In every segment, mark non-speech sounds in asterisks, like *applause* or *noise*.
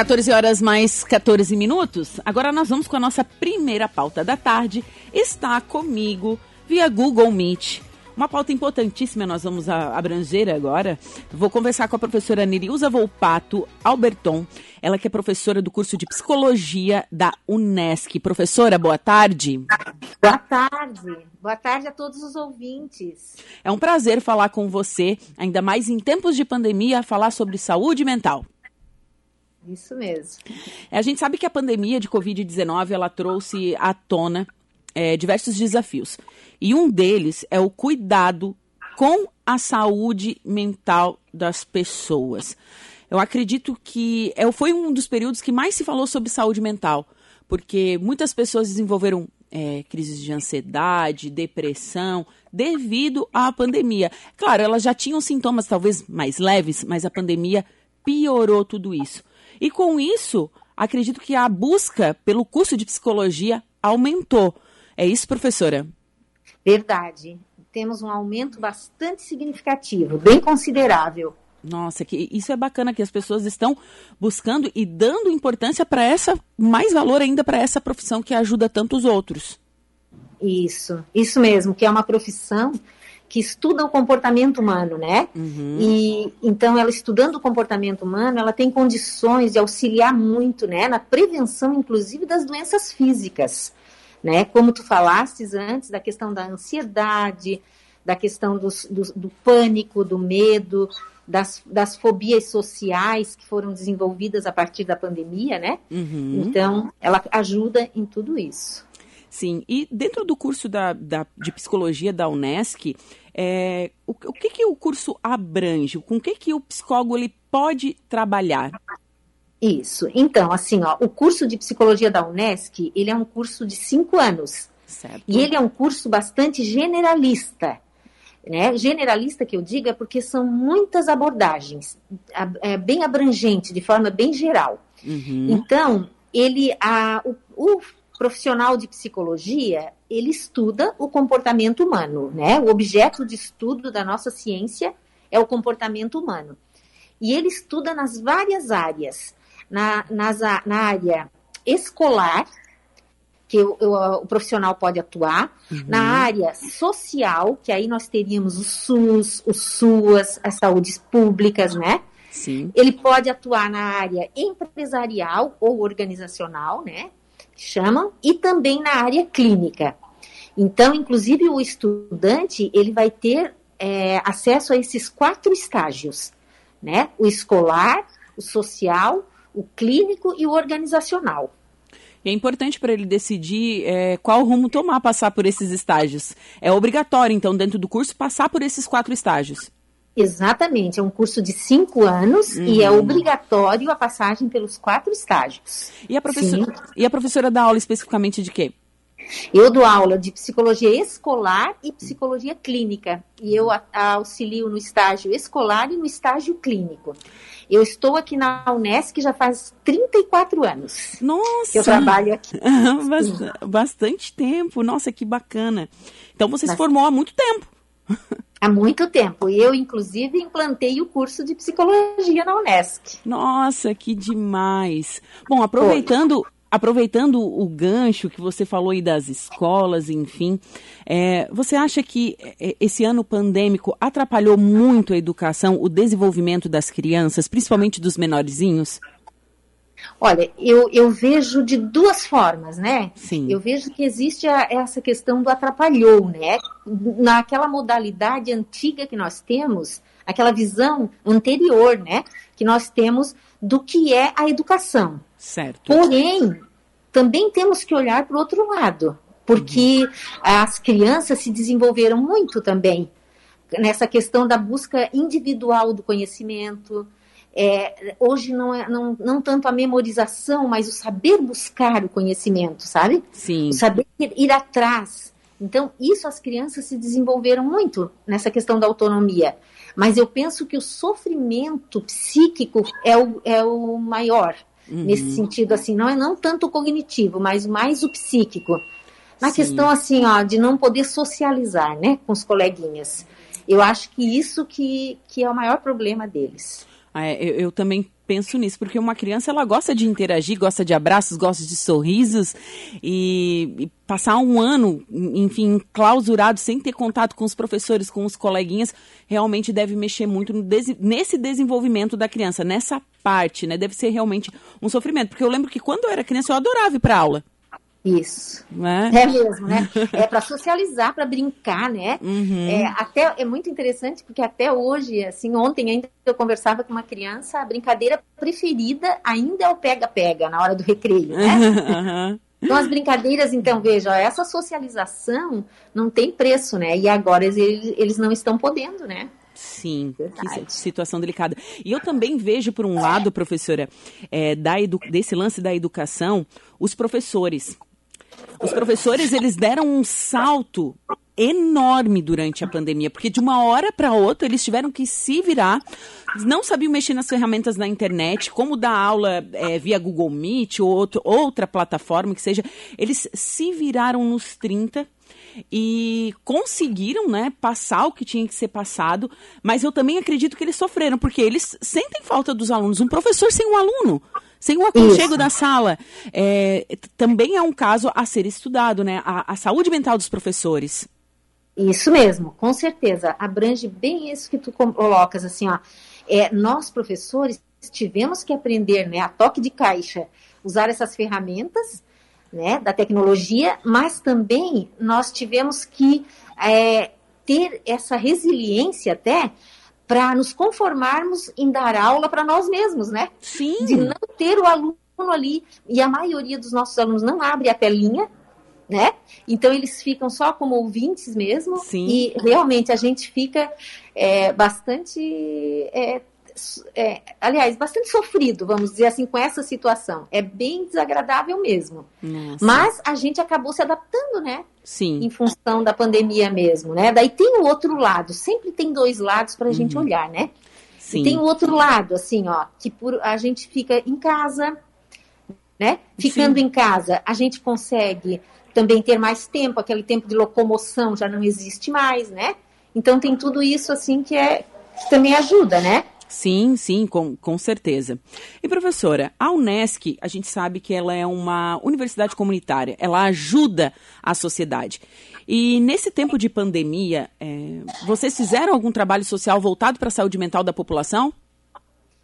14 horas mais 14 minutos. Agora nós vamos com a nossa primeira pauta da tarde. Está comigo via Google Meet. Uma pauta importantíssima nós vamos abranger agora. Vou conversar com a professora Nerilza Volpato Alberton. Ela que é professora do curso de Psicologia da Unesc. Professora, boa tarde. Boa tarde. Boa tarde a todos os ouvintes. É um prazer falar com você, ainda mais em tempos de pandemia, falar sobre saúde mental. Isso mesmo. É, a gente sabe que a pandemia de Covid-19 ela trouxe à tona é, diversos desafios. E um deles é o cuidado com a saúde mental das pessoas. Eu acredito que é, foi um dos períodos que mais se falou sobre saúde mental, porque muitas pessoas desenvolveram é, crises de ansiedade, depressão, devido à pandemia. Claro, elas já tinham sintomas talvez mais leves, mas a pandemia piorou tudo isso. E com isso, acredito que a busca pelo curso de psicologia aumentou. É isso, professora? Verdade. Temos um aumento bastante significativo, bem considerável. Nossa, que isso é bacana que as pessoas estão buscando e dando importância para essa, mais valor ainda para essa profissão que ajuda tantos outros. Isso, isso mesmo, que é uma profissão que estuda o comportamento humano, né? Uhum. E então ela estudando o comportamento humano, ela tem condições de auxiliar muito, né, na prevenção, inclusive das doenças físicas, né? Como tu falastes antes da questão da ansiedade, da questão do, do, do pânico, do medo, das, das, fobias sociais que foram desenvolvidas a partir da pandemia, né? Uhum. Então, ela ajuda em tudo isso. Sim, e dentro do curso da, da de psicologia da Unesc, é, o, o, que, que o curso abrange? Com o que, que o psicólogo ele pode trabalhar? Isso. Então, assim, ó, o curso de psicologia da Unesc, ele é um curso de cinco anos. Certo. E ele é um curso bastante generalista. Né? Generalista que eu digo é porque são muitas abordagens, é bem abrangente, de forma bem geral. Uhum. Então, ele, a, o, o profissional de psicologia, ele estuda o comportamento humano, né? O objeto de estudo da nossa ciência é o comportamento humano. E ele estuda nas várias áreas. Na, nas, na área escolar, que o, o, o profissional pode atuar, uhum. na área social, que aí nós teríamos o SUS, o SUAS, as saúdes públicas, né? Sim. Ele pode atuar na área empresarial ou organizacional, né? Chamam, e também na área clínica. Então, inclusive, o estudante ele vai ter é, acesso a esses quatro estágios, né? O escolar, o social, o clínico e o organizacional. É importante para ele decidir é, qual rumo tomar passar por esses estágios. É obrigatório, então, dentro do curso, passar por esses quatro estágios. Exatamente, é um curso de cinco anos uhum. e é uhum. obrigatório a passagem pelos quatro estágios. E a, professora, e a professora dá aula especificamente de quê? Eu dou aula de psicologia escolar e psicologia clínica. E eu auxilio no estágio escolar e no estágio clínico. Eu estou aqui na Unesc já faz 34 anos. Nossa! eu trabalho aqui. *laughs* Bastante tempo. Nossa, que bacana. Então você Bastante. se formou há muito tempo. Há muito tempo. Eu, inclusive, implantei o curso de psicologia na Unesc. Nossa, que demais! Bom, aproveitando. Foi. Aproveitando o gancho que você falou aí das escolas, enfim, é, você acha que é, esse ano pandêmico atrapalhou muito a educação, o desenvolvimento das crianças, principalmente dos menorzinhos? Olha, eu, eu vejo de duas formas, né? Sim. Eu vejo que existe a, essa questão do atrapalhou, né? Naquela modalidade antiga que nós temos, aquela visão anterior, né? Que nós temos do que é a educação. Certo. Porém, também temos que olhar para o outro lado, porque uhum. as crianças se desenvolveram muito também nessa questão da busca individual do conhecimento, é, hoje não, é, não, não tanto a memorização, mas o saber buscar o conhecimento, sabe? Sim. O saber ir atrás. Então, isso as crianças se desenvolveram muito nessa questão da autonomia. Mas eu penso que o sofrimento psíquico é o, é o maior, uhum. nesse sentido, assim, não é não tanto o cognitivo, mas mais o psíquico. Na Sim. questão, assim, ó, de não poder socializar, né, com os coleguinhas. Eu acho que isso que, que é o maior problema deles. É, eu, eu, também penso nisso, porque uma criança ela gosta de interagir, gosta de abraços, gosta de sorrisos e, e passar um ano, enfim, clausurado, sem ter contato com os professores, com os coleguinhas, realmente deve mexer muito nesse desenvolvimento da criança, nessa parte, né? Deve ser realmente um sofrimento, porque eu lembro que quando eu era criança eu adorava ir para aula. Isso. É? é mesmo, né? É para socializar, para brincar, né? Uhum. É, até, é muito interessante porque até hoje, assim, ontem ainda eu conversava com uma criança, a brincadeira preferida ainda é o pega-pega na hora do recreio, né? Uhum. Então, as brincadeiras, então, veja, essa socialização não tem preço, né? E agora eles, eles não estão podendo, né? Sim, Verdade. que situação delicada. E eu também vejo, por um lado, professora, é, da desse lance da educação, os professores. Os professores, eles deram um salto enorme durante a pandemia, porque de uma hora para outra eles tiveram que se virar, não sabiam mexer nas ferramentas da internet, como dar aula é, via Google Meet ou outro, outra plataforma que seja. Eles se viraram nos 30 e conseguiram, né, passar o que tinha que ser passado, mas eu também acredito que eles sofreram, porque eles sentem falta dos alunos. Um professor sem um aluno sem o aconchego Isso. da sala. É, também é um caso a ser estudado, né? A, a, saúde mental dos professores. Isso mesmo, com certeza. Abrange bem isso que tu colocas, assim, ó. É, nós, professores, tivemos que aprender, né, a toque de caixa, usar essas ferramentas, né, da tecnologia, mas também nós tivemos que é, ter essa resiliência até para nos conformarmos em dar aula para nós mesmos, né? Sim. De não ter o aluno ali, e a maioria dos nossos alunos não abre a telinha, né? Então eles ficam só como ouvintes mesmo, Sim. e realmente a gente fica é, bastante é, é, aliás, bastante sofrido, vamos dizer assim, com essa situação. É bem desagradável mesmo. Nossa. Mas a gente acabou se adaptando, né? Sim. Em função da pandemia mesmo, né? Daí tem o outro lado, sempre tem dois lados para a uhum. gente olhar, né? Sim. E tem o outro lado, assim, ó, que por, a gente fica em casa, né? Ficando Sim. em casa, a gente consegue também ter mais tempo, aquele tempo de locomoção já não existe mais, né? Então tem tudo isso assim que é que também ajuda, né? Sim, sim, com, com certeza. E professora, a Unesc, a gente sabe que ela é uma universidade comunitária, ela ajuda a sociedade. E nesse tempo de pandemia, é, vocês fizeram algum trabalho social voltado para a saúde mental da população?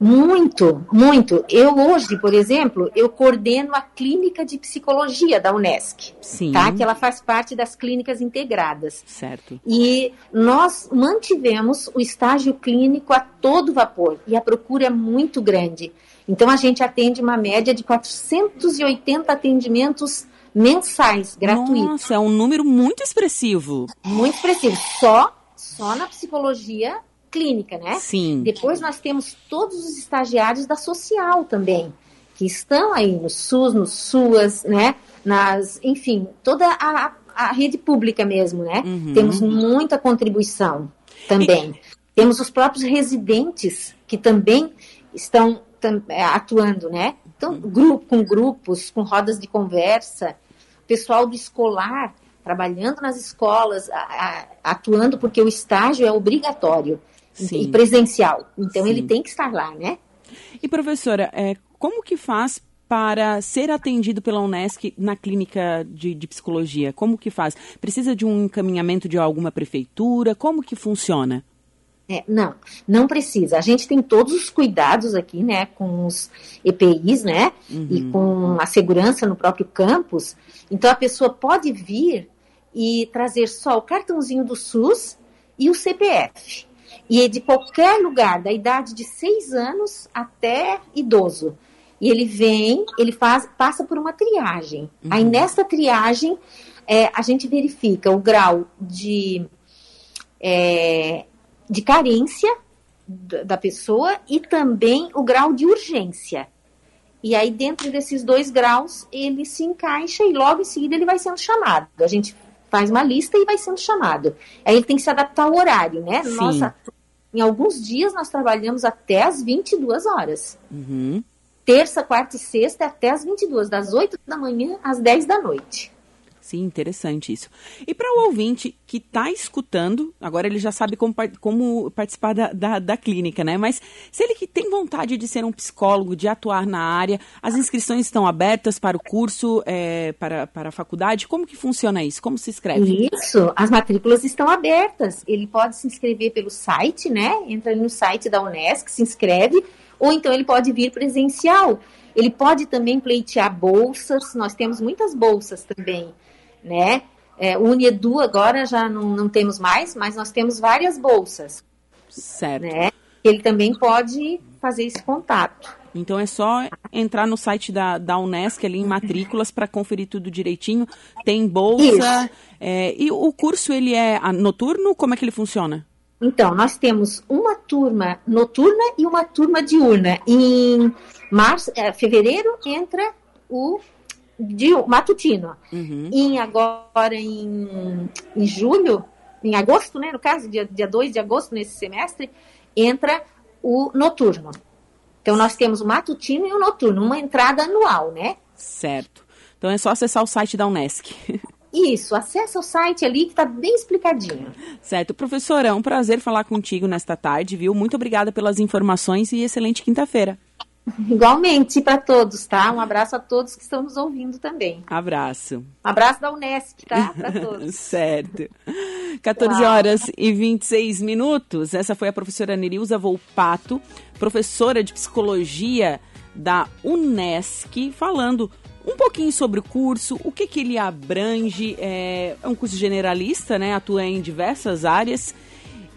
Muito, muito. Eu hoje, por exemplo, eu coordeno a clínica de psicologia da Unesc, Sim. tá? Que ela faz parte das clínicas integradas. Certo. E nós mantivemos o estágio clínico a todo vapor e a procura é muito grande. Então a gente atende uma média de 480 atendimentos mensais gratuitos. Nossa, é um número muito expressivo. Muito expressivo. Só só na psicologia clínica, né? Sim. Depois nós temos todos os estagiários da social também, que estão aí no SUS, no SUAS, né? Nas, enfim, toda a, a rede pública mesmo, né? Uhum. Temos muita contribuição também. E... Temos os próprios residentes que também estão tam, é, atuando, né? Então, uhum. grupo, com grupos, com rodas de conversa, pessoal do escolar trabalhando nas escolas, a, a, atuando porque o estágio é obrigatório. Sim. e presencial. Então Sim. ele tem que estar lá, né? E professora, é, como que faz para ser atendido pela Unesc na clínica de, de, psicologia? Como que faz? Precisa de um encaminhamento de alguma prefeitura? Como que funciona? É, não, não precisa. A gente tem todos os cuidados aqui, né, com os EPIs, né, uhum. e com a segurança no próprio campus. Então a pessoa pode vir e trazer só o cartãozinho do SUS e o CPF. E é de qualquer lugar, da idade de 6 anos até idoso. E ele vem, ele faz, passa por uma triagem. Uhum. Aí nessa triagem, é, a gente verifica o grau de, é, de carência da pessoa e também o grau de urgência. E aí, dentro desses dois graus, ele se encaixa e logo em seguida ele vai sendo chamado. A gente faz uma lista e vai sendo chamado. Aí ele tem que se adaptar ao horário, né? Sim. Nossa, em alguns dias nós trabalhamos até as 22 horas. Uhum. Terça, quarta e sexta até as 22, das 8 da manhã às 10 da noite. Sim, interessante isso. E para o ouvinte que está escutando, agora ele já sabe como, como participar da, da, da, clínica, né? Mas se ele que tem vontade de ser um psicólogo, de atuar na área, as inscrições estão abertas para o curso, é, para, para a faculdade, como que funciona isso? Como se inscreve? Isso, as matrículas estão abertas. Ele pode se inscrever pelo site, né? Entra no site da Unesc, se inscreve, ou então ele pode vir presencial. Ele pode também pleitear bolsas, nós temos muitas bolsas também né? É, o Unedu agora já não, não temos mais, mas nós temos várias bolsas. Certo. Né? Ele também pode fazer esse contato. Então é só entrar no site da, da Unesc ali em matrículas para conferir tudo direitinho. Tem bolsa. É, e o curso ele é noturno? Como é que ele funciona? Então, nós temos uma turma noturna e uma turma diurna. Em março, é, fevereiro entra o de matutino. Uhum. E agora em, em julho, em agosto, né, no caso, dia, dia 2 de agosto, nesse semestre, entra o noturno. Então nós temos o matutino e o noturno, uma entrada anual, né? Certo. Então é só acessar o site da Unesc. *laughs* Isso, acessa o site ali que está bem explicadinho. Certo. Professora, é um prazer falar contigo nesta tarde, viu? Muito obrigada pelas informações e excelente quinta-feira. *laughs* Igualmente para todos, tá? Um abraço a todos que estão nos ouvindo também. Abraço. Um abraço da Unesp, tá? Para *laughs* todos. certo. 14 horas e 26 minutos. Essa foi a professora Nerilza Volpato, professora de psicologia da Unesc, falando um pouquinho sobre o curso, o que, que ele abrange. É, é um curso generalista, né? Atua em diversas áreas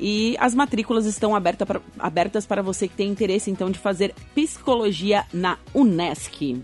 e as matrículas estão aberta pra, abertas para você que tem interesse, então, de fazer psicologia na Unesc.